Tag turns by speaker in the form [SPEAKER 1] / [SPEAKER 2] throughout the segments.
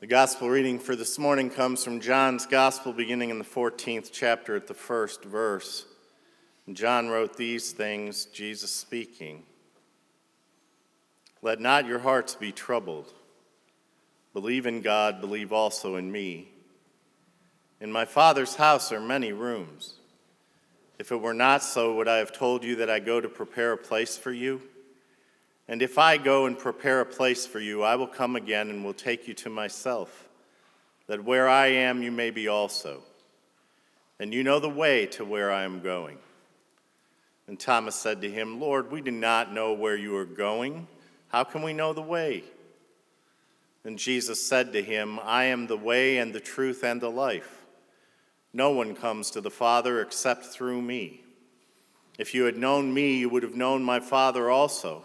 [SPEAKER 1] The gospel reading for this morning comes from John's gospel, beginning in the 14th chapter at the first verse. John wrote these things, Jesus speaking Let not your hearts be troubled. Believe in God, believe also in me. In my Father's house are many rooms. If it were not so, would I have told you that I go to prepare a place for you? And if I go and prepare a place for you, I will come again and will take you to myself, that where I am, you may be also. And you know the way to where I am going. And Thomas said to him, Lord, we do not know where you are going. How can we know the way? And Jesus said to him, I am the way and the truth and the life. No one comes to the Father except through me. If you had known me, you would have known my Father also.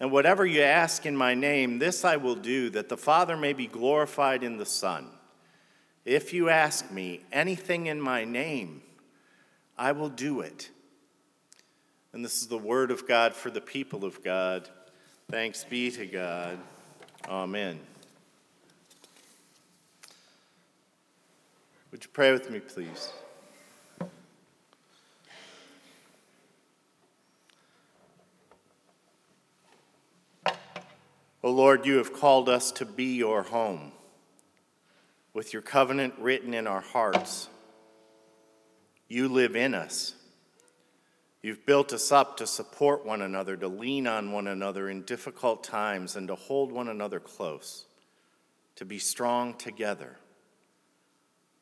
[SPEAKER 1] And whatever you ask in my name, this I will do, that the Father may be glorified in the Son. If you ask me anything in my name, I will do it. And this is the word of God for the people of God. Thanks be to God. Amen. Would you pray with me, please? O Lord, you have called us to be your home, with your covenant written in our hearts. You live in us. You've built us up to support one another, to lean on one another in difficult times, and to hold one another close, to be strong together.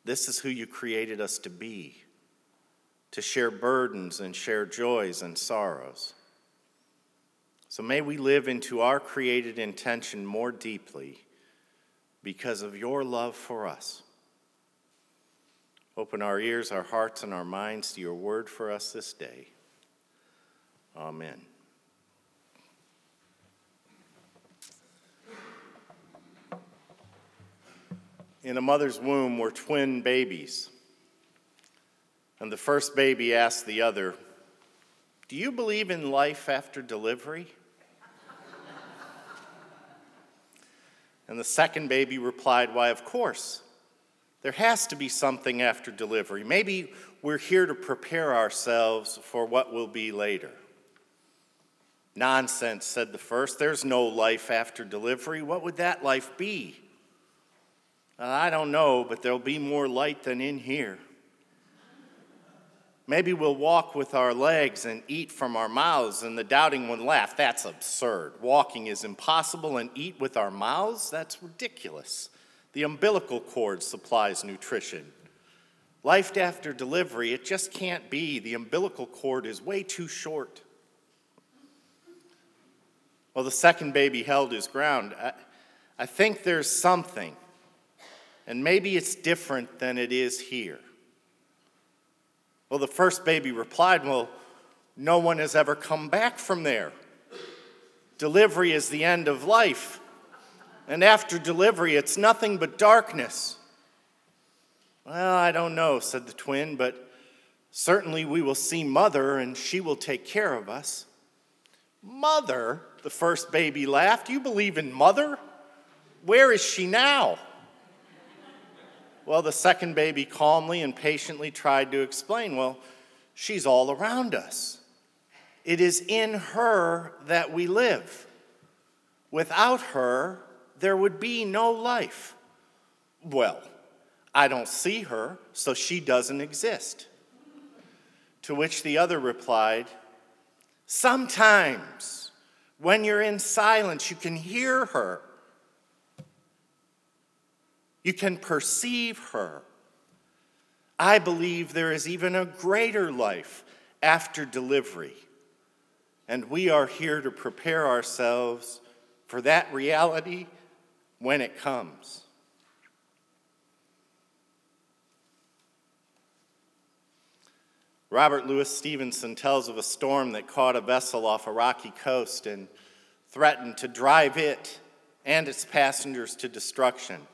[SPEAKER 1] This is who you created us to be, to share burdens and share joys and sorrows. So may we live into our created intention more deeply because of your love for us. Open our ears, our hearts, and our minds to your word for us this day. Amen. In a mother's womb were twin babies. And the first baby asked the other, Do you believe in life after delivery? And the second baby replied, Why, of course. There has to be something after delivery. Maybe we're here to prepare ourselves for what will be later. Nonsense, said the first. There's no life after delivery. What would that life be? I don't know, but there'll be more light than in here. Maybe we'll walk with our legs and eat from our mouths. And the doubting one laughed. That's absurd. Walking is impossible, and eat with our mouths? That's ridiculous. The umbilical cord supplies nutrition. Life after delivery, it just can't be. The umbilical cord is way too short. Well, the second baby held his ground. I, I think there's something, and maybe it's different than it is here. Well, the first baby replied, Well, no one has ever come back from there. Delivery is the end of life. And after delivery, it's nothing but darkness. Well, I don't know, said the twin, but certainly we will see Mother and she will take care of us. Mother, the first baby laughed. You believe in Mother? Where is she now? Well, the second baby calmly and patiently tried to explain, well, she's all around us. It is in her that we live. Without her, there would be no life. Well, I don't see her, so she doesn't exist. To which the other replied, Sometimes, when you're in silence, you can hear her. You can perceive her. I believe there is even a greater life after delivery. And we are here to prepare ourselves for that reality when it comes. Robert Louis Stevenson tells of a storm that caught a vessel off a rocky coast and threatened to drive it and its passengers to destruction.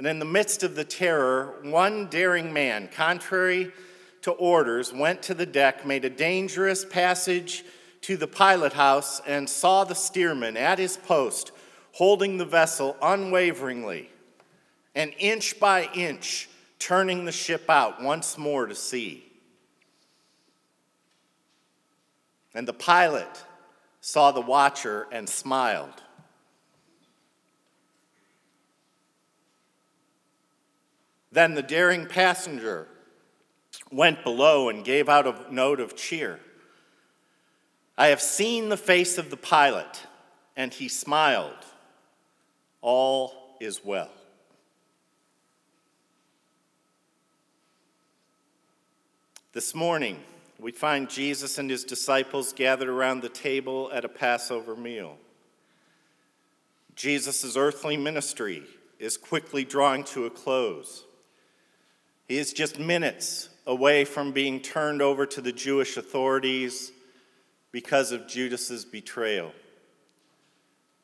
[SPEAKER 1] And in the midst of the terror, one daring man, contrary to orders, went to the deck, made a dangerous passage to the pilot house, and saw the steersman at his post, holding the vessel unwaveringly, and inch by inch turning the ship out once more to sea. And the pilot saw the watcher and smiled. Then the daring passenger went below and gave out a note of cheer. I have seen the face of the pilot, and he smiled. All is well. This morning, we find Jesus and his disciples gathered around the table at a Passover meal. Jesus' earthly ministry is quickly drawing to a close. He is just minutes away from being turned over to the Jewish authorities because of Judas's betrayal.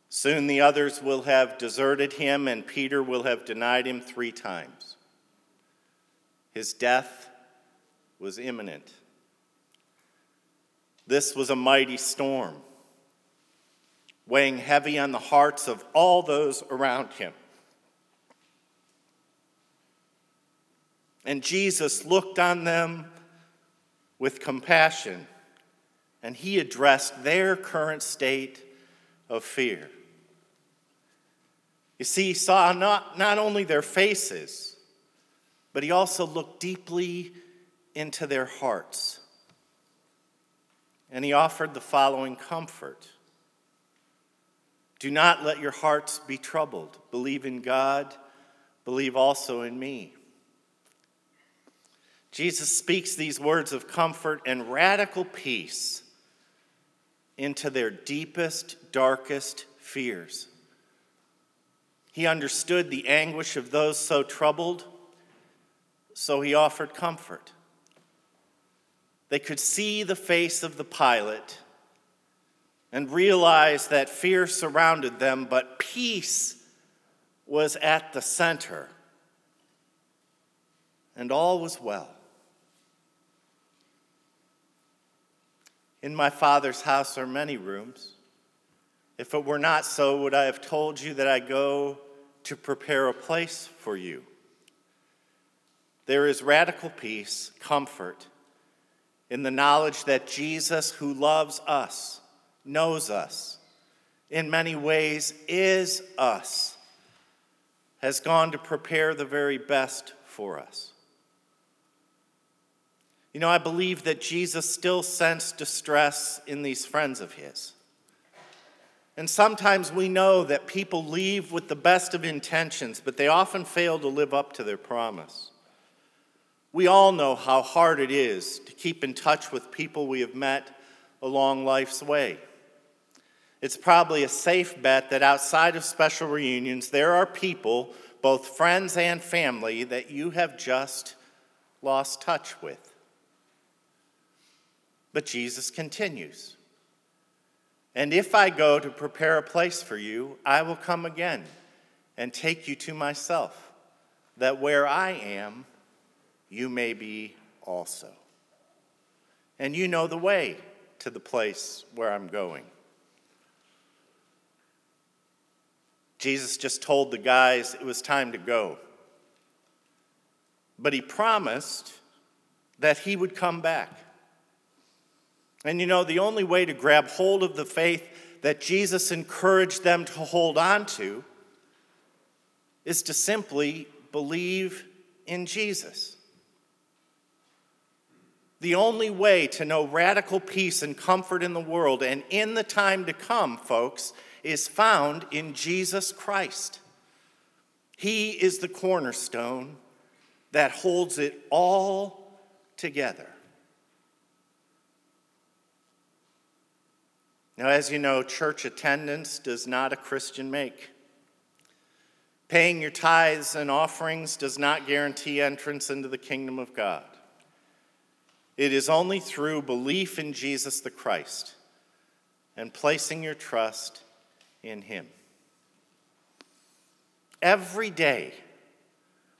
[SPEAKER 1] Soon the others will have deserted him, and Peter will have denied him three times. His death was imminent. This was a mighty storm, weighing heavy on the hearts of all those around him. And Jesus looked on them with compassion, and he addressed their current state of fear. You see, he saw not, not only their faces, but he also looked deeply into their hearts. And he offered the following comfort Do not let your hearts be troubled. Believe in God, believe also in me. Jesus speaks these words of comfort and radical peace into their deepest, darkest fears. He understood the anguish of those so troubled, so he offered comfort. They could see the face of the pilot and realize that fear surrounded them, but peace was at the center. And all was well. In my Father's house are many rooms. If it were not so, would I have told you that I go to prepare a place for you? There is radical peace, comfort, in the knowledge that Jesus, who loves us, knows us, in many ways is us, has gone to prepare the very best for us. You know, I believe that Jesus still sensed distress in these friends of his. And sometimes we know that people leave with the best of intentions, but they often fail to live up to their promise. We all know how hard it is to keep in touch with people we have met along life's way. It's probably a safe bet that outside of special reunions, there are people, both friends and family, that you have just lost touch with. But Jesus continues. And if I go to prepare a place for you, I will come again and take you to myself, that where I am, you may be also. And you know the way to the place where I'm going. Jesus just told the guys it was time to go. But he promised that he would come back. And you know, the only way to grab hold of the faith that Jesus encouraged them to hold on to is to simply believe in Jesus. The only way to know radical peace and comfort in the world and in the time to come, folks, is found in Jesus Christ. He is the cornerstone that holds it all together. Now, as you know, church attendance does not a Christian make. Paying your tithes and offerings does not guarantee entrance into the kingdom of God. It is only through belief in Jesus the Christ and placing your trust in Him. Every day,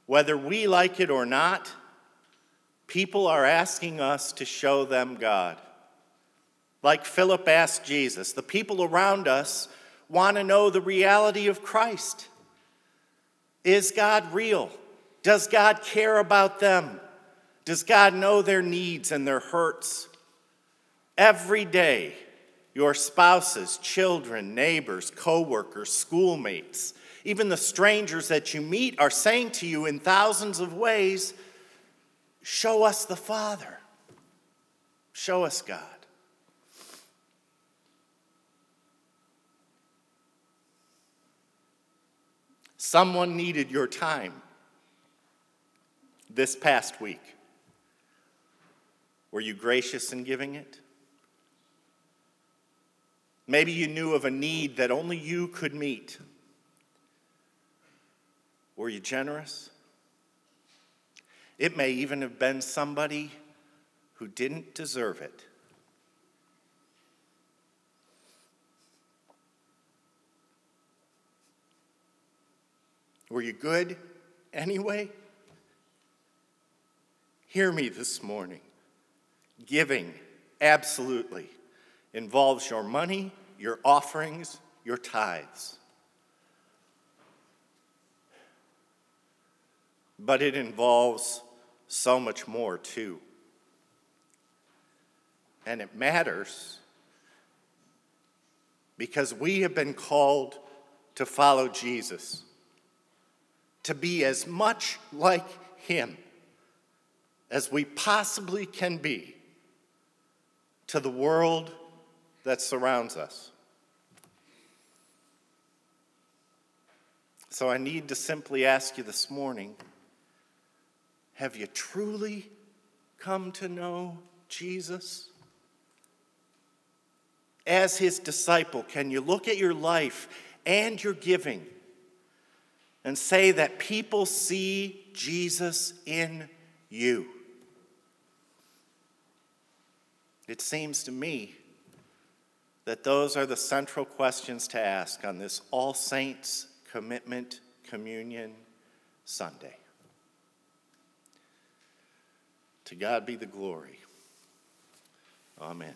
[SPEAKER 1] whether we like it or not, people are asking us to show them God. Like Philip asked Jesus, the people around us want to know the reality of Christ. Is God real? Does God care about them? Does God know their needs and their hurts? Every day, your spouses, children, neighbors, coworkers, schoolmates, even the strangers that you meet are saying to you in thousands of ways, Show us the Father. Show us God. Someone needed your time this past week. Were you gracious in giving it? Maybe you knew of a need that only you could meet. Were you generous? It may even have been somebody who didn't deserve it. Were you good anyway? Hear me this morning. Giving, absolutely, involves your money, your offerings, your tithes. But it involves so much more, too. And it matters because we have been called to follow Jesus to be as much like Him as we possibly can be to the world that surrounds us. So I need to simply ask you this morning have you truly come to know Jesus? As his disciple, can you look at your life and your giving and say that people see Jesus in you. It seems to me that those are the central questions to ask on this All Saints Commitment Communion Sunday. To God be the glory. Amen.